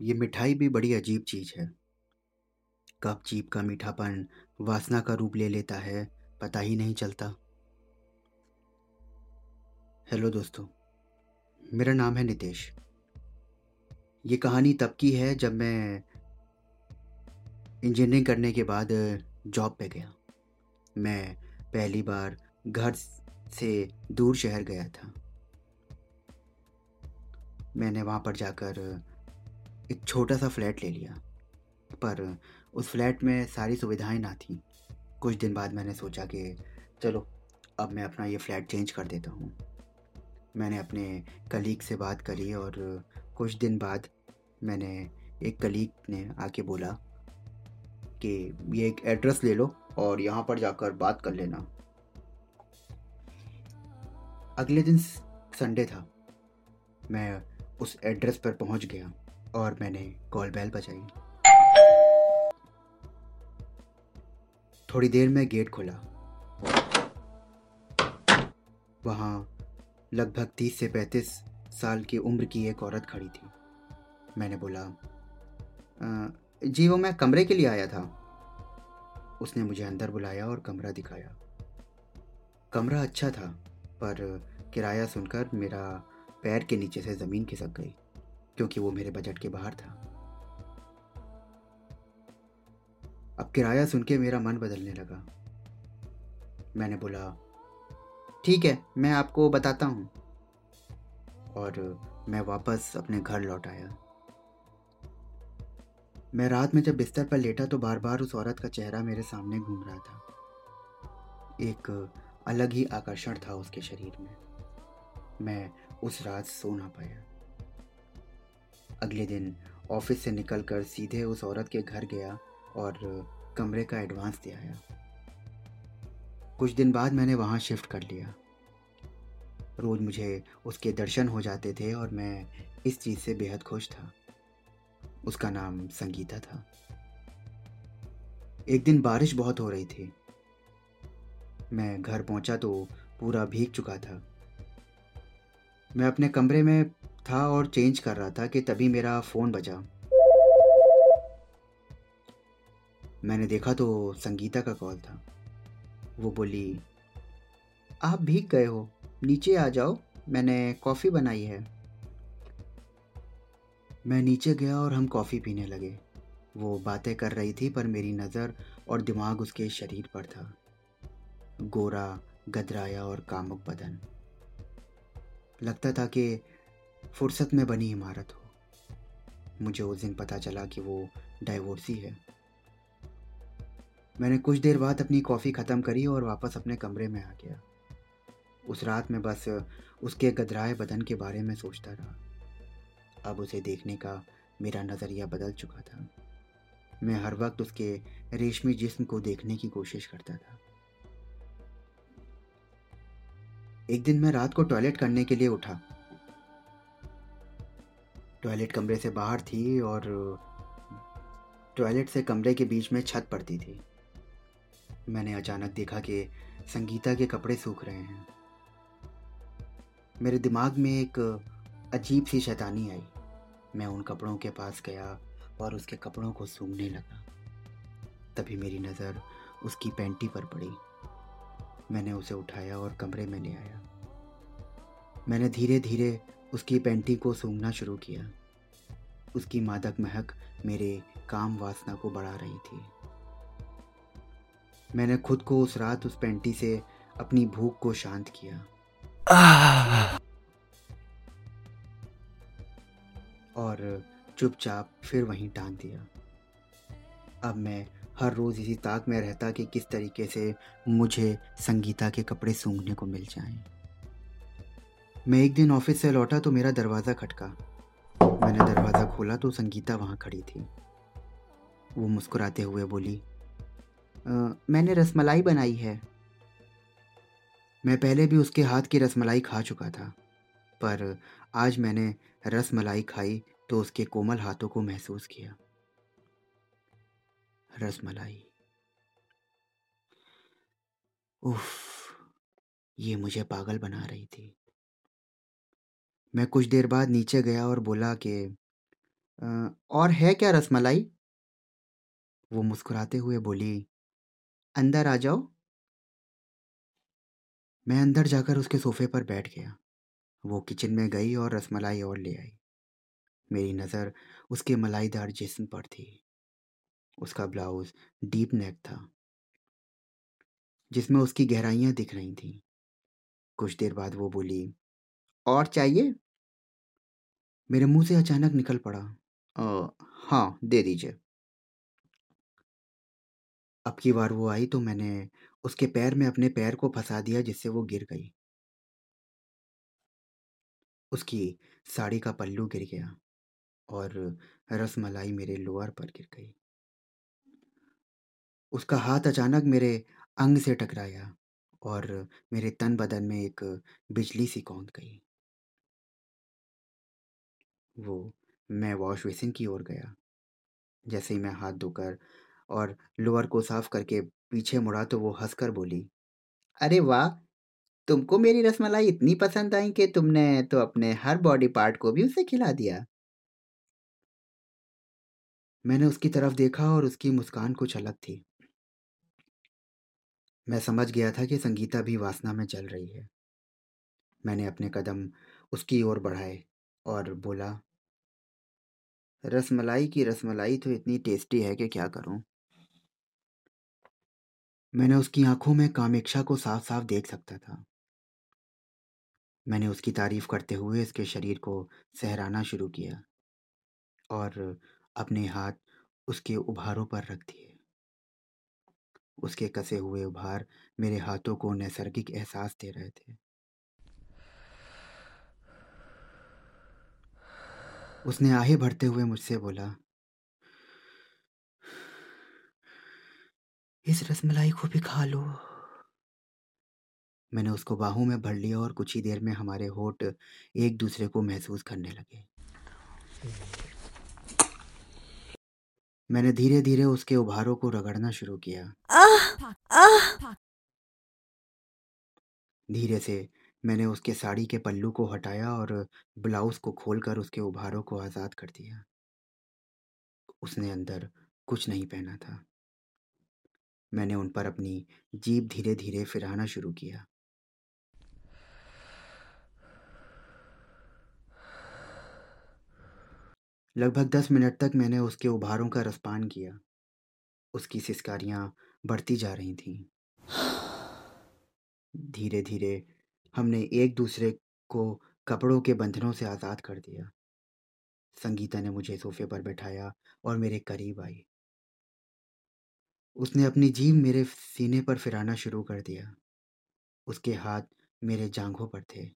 ये मिठाई भी बड़ी अजीब चीज़ है। कब जीभ का मीठापन वासना का रूप ले लेता है, पता ही नहीं चलता। हेलो दोस्तों, मेरा नाम है नितेश। ये कहानी तब की है जब मैं इंजीनियरिंग करने के बाद जॉब पे गया। मैं पहली बार घर से दूर शहर गया था। मैंने वहाँ पर जाकर एक छोटा सा फ्लैट ले लिया। पर उस फ्लैट में सारी सुविधाएँ ना थी। कुछ दिन बाद मैंने सोचा कि, चलो, अब मैं अपना ये फ्लैट चेंज कर देता हूँ। मैंने अपने कलीग से बात करी और कुछ दिन बाद मैंने एक कलीग ने आके बोला कि, ये एक एड्रेस ले लो और यहाँ पर जाकर बात कर लेना। अगले दिन संडे था। मैं उस एड्रेस पर पहुँच गया और मैंने कॉल बेल बजाई। थोड़ी देर में गेट खोला। वहाँ लगभग तीस से पैंतीस साल की उम्र की एक औरत खड़ी थी। मैंने बोला जी, वो मैं कमरे के लिए आया था। उसने मुझे अंदर बुलाया और कमरा दिखाया। कमरा अच्छा था, पर किराया सुनकर मेरा पैर के नीचे से ज़मीन खिसक गई, क्योंकि वो मेरे बजट के बाहर था। अब किराया सुन के मेरा मन बदलने लगा। मैंने बोला, ठीक है, मैं आपको बताता हूँ। और मैं वापस अपने घर लौट आया। मैं रात में जब बिस्तर पर लेटा तो बार बार उस औरत का चेहरा मेरे सामने घूम रहा था। एक अलग ही आकर्षण था उसके शरीर में। मैं उस रात सो ना पाया। अगले दिन ऑफ़िस से निकलकर सीधे उस औरत के घर गया और कमरे का एडवांस दे आया। कुछ दिन बाद मैंने वहाँ शिफ्ट कर लिया। रोज़ मुझे उसके दर्शन हो जाते थे और मैं इस चीज़ से बेहद खुश था। उसका नाम संगीता था। एक दिन बारिश बहुत हो रही थी। मैं घर पहुँचा तो पूरा भीग चुका था। मैं अपने कमरे में था और चेंज कर रहा था कि तभी मेरा फ़ोन बजा। मैंने देखा तो संगीता का कॉल था। वो बोली, आप भीग गए हो, नीचे आ जाओ, मैंने कॉफ़ी बनाई है। मैं नीचे गया और हम कॉफ़ी पीने लगे। वो बातें कर रही थी, पर मेरी नज़र और दिमाग उसके शरीर पर था। गोरा, गदराया और कामुक बदन। लगता था कि फुर्सत में बनी इमारत हो। मुझे उस दिन पता चला कि वो डाइवोर्सी है। मैंने कुछ देर बाद अपनी कॉफ़ी ख़त्म करी और वापस अपने कमरे में आ गया। उस रात में बस उसके गदराए बदन के बारे में सोचता रहा। अब उसे देखने का मेरा नज़रिया बदल चुका था। मैं हर वक्त उसके रेशमी जिस्म को देखने की कोशिश करता था। एक दिन मैं रात को टॉयलेट करने के लिए उठा। टॉयलेट कमरे से बाहर थी और टॉयलेट से कमरे के बीच में छत पड़ती थी। मैंने अचानक देखा कि संगीता के कपड़े सूख रहे हैं। मेरे दिमाग में एक अजीब सी शैतानी आई। मैं उन कपड़ों के पास गया और उसके कपड़ों को सूंघने लगा। तभी मेरी नज़र उसकी पैंटी पर पड़ी। मैंने उसे उठाया और कमरे में ले आया। मैंने धीरे धीरे उसकी पैंटी को सूंघना शुरू किया। उसकी मादक महक मेरे काम वासना को बढ़ा रही थी। मैंने खुद को उस रात उस पेंटी से अपनी भूख को शांत किया। और चुपचाप फिर वहीं टांग दिया। अब मैं हर रोज़ इसी ताक में रहता कि किस तरीके से मुझे संगीता के कपड़े सूंघने को मिल जाएँ। मैं एक दिन ऑफ़िस से लौटा तो मेरा दरवाज़ा खटका। मैंने दरवाज़ा खोला तो संगीता वहाँ खड़ी थी। वो मुस्कुराते हुए बोली आ, मैंने रसमलाई बनाई है। मैं पहले भी उसके हाथ की रसमलाई खा चुका था पर आज मैंने रसमलाई खाई तो उसके कोमल हाथों को महसूस किया। रसमलाई। उफ, ये मुझे पागल बना रही थी। मैं कुछ देर बाद नीचे गया और बोला कि और है क्या रसमलाई? वो मुस्कुराते हुए बोली, अंदर आ जाओ। मैं अंदर जाकर उसके सोफे पर बैठ गया। वो किचन में गई और रसमलाई और ले आई। मेरी नज़र उसके मलाईदार जिस्म पर थी। उसका ब्लाउज डीप नेक था जिसमें उसकी गहराइयाँ दिख रही थीं। कुछ देर बाद वो बोली और चाहिए? मेरे मुँह से अचानक निकल पड़ा "अ, हाँ दे दीजिए। अब की बार वो आई तो मैंने उसके पैर में अपने पैर को फंसा दिया जिससे वो गिर गई। उसकी साड़ी का पल्लू गिर गया और रसमलाई मेरे लोअर पर गिर गई। उसका हाथ अचानक मेरे अंग से टकराया और मेरे तन बदन में एक बिजली सी कौंध गई। वो मैं वॉश बेसिन की ओर गया, जैसे ही मैं हाथ धोकर और लोअर को साफ़ करके पीछे मुड़ा तो वो हंसकर बोली, अरे वाह! तुमको मेरी रसमलाई इतनी पसंद आई कि तुमने तो अपने हर बॉडी पार्ट को भी उसे खिला दिया। मैंने उसकी तरफ़ देखा और उसकी मुस्कान कुछ अलग थी। मैं समझ गया था कि संगीता भी वासना में चल रही है। मैंने अपने कदम उसकी ओर बढ़ाए और बोला, रसमलाई की रसमलाई तो इतनी टेस्टी है कि क्या करूँ? मैंने उसकी आँखों में कामेक्षा को साफ़ साफ़ देख सकता था। मैंने उसकी तारीफ़ करते हुए इसके शरीर को सहराना शुरू किया और अपने हाथ उसके उभारों पर रख दिए। उसके कसे हुए उभार मेरे हाथों को नैसर्गिक एहसास दे रहे थे। उसने आहे भरते हुए मुझसे बोला, इस रसमलाई को भी खा लो। मैंने उसको बाहों में भर लिया और कुछ ही देर में हमारे होठ एक दूसरे को महसूस करने लगे। मैंने धीरे धीरे उसके उभारों को रगड़ना शुरू किया। धीरे से मैंने उसके साड़ी के पल्लू को हटाया और ब्लाउज को खोलकर उसके उभारों को आज़ाद कर दिया। उसने अंदर कुछ नहीं पहना था। मैंने उन पर अपनी जीभ धीरे धीरे फिराना शुरू किया। लगभग दस मिनट तक मैंने उसके उभारों का रसपान किया। उसकी सिस्कारियाँ बढ़ती जा रही थीं। धीरे धीरे हमने एक दूसरे को कपड़ों के बंधनों से आज़ाद कर दिया। संगीता ने मुझे सोफे पर बैठाया और मेरे करीब आई। उसने अपनी जीभ मेरे सीने पर फिराना शुरू कर दिया। उसके हाथ मेरे जांघों पर थे।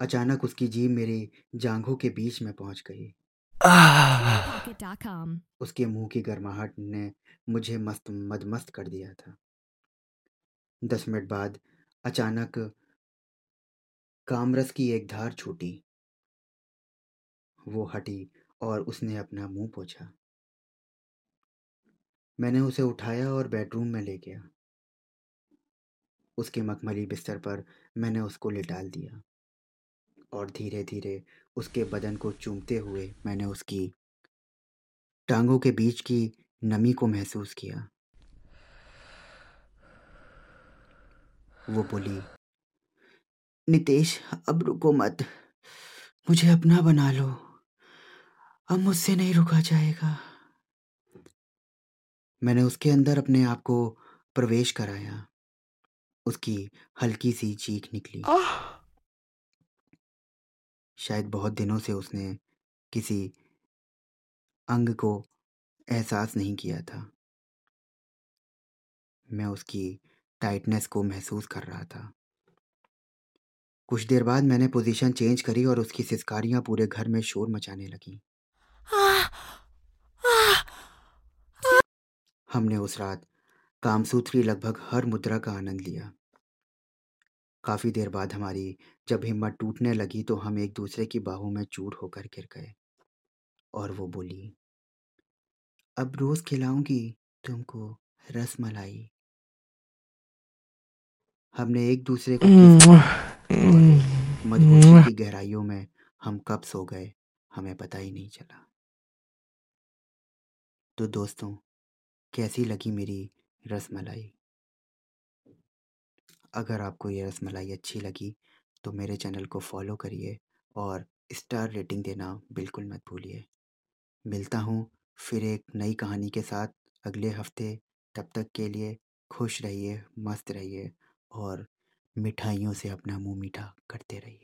अचानक उसकी जीभ मेरी जांघों के बीच में पहुँच गई। उसके मुँह की गर्माहट ने मुझे मस्त मदमस्त कर दिया था। दस मिनट बाद अचानक कामरस की एक धार छूटी। वो हटी और उसने अपना मुँह पोछा। मैंने उसे उठाया और बेडरूम में ले गया। उसके मखमली बिस्तर पर मैंने उसको लिटाल दिया। और धीरे धीरे उसके बदन को चूमते हुए मैंने उसकी टांगों के बीच की नमी को महसूस किया। वो बोली, नितेश, अब रुको मत। मुझे अपना बना लो। अब मुझसे नहीं रुका जाएगा। मैंने उसके अंदर अपने आप को प्रवेश कराया। उसकी हल्की सी चीख निकली। शायद बहुत दिनों से उसने किसी अंग को एहसास नहीं किया था। मैं उसकी टाइटनेस को महसूस कर रहा था। कुछ देर बाद मैंने पोजीशन चेंज करी और उसकी सिस्कारियाँ पूरे घर में शोर मचाने लगी। हमने उस रात कामसूत्री लगभग हर मुद्रा का आनंद लिया। काफ़ी देर बाद हमारी जब हिम्मत टूटने लगी तो हम एक दूसरे की बाहों में चूर होकर गिर गए। और वो बोली अब रोज खिलाऊँगी तुमको रसमलाई हमने एक दूसरे को किस मधुमक्खी की गहराइयों में हम कब सो गए हमें पता ही नहीं चला। तो दोस्तों कैसी लगी मेरी रसमलाई? अगर आपको ये रसमलाई अच्छी लगी तो मेरे चैनल को फॉलो करिए और स्टार रेटिंग देना बिल्कुल मत भूलिए। मिलता हूँ फिर एक नई कहानी के साथ अगले हफ़्ते। तब तक के लिए खुश रहिए, मस्त रहिए और मिठाइयों से अपना मुँह मीठा करते रहिए।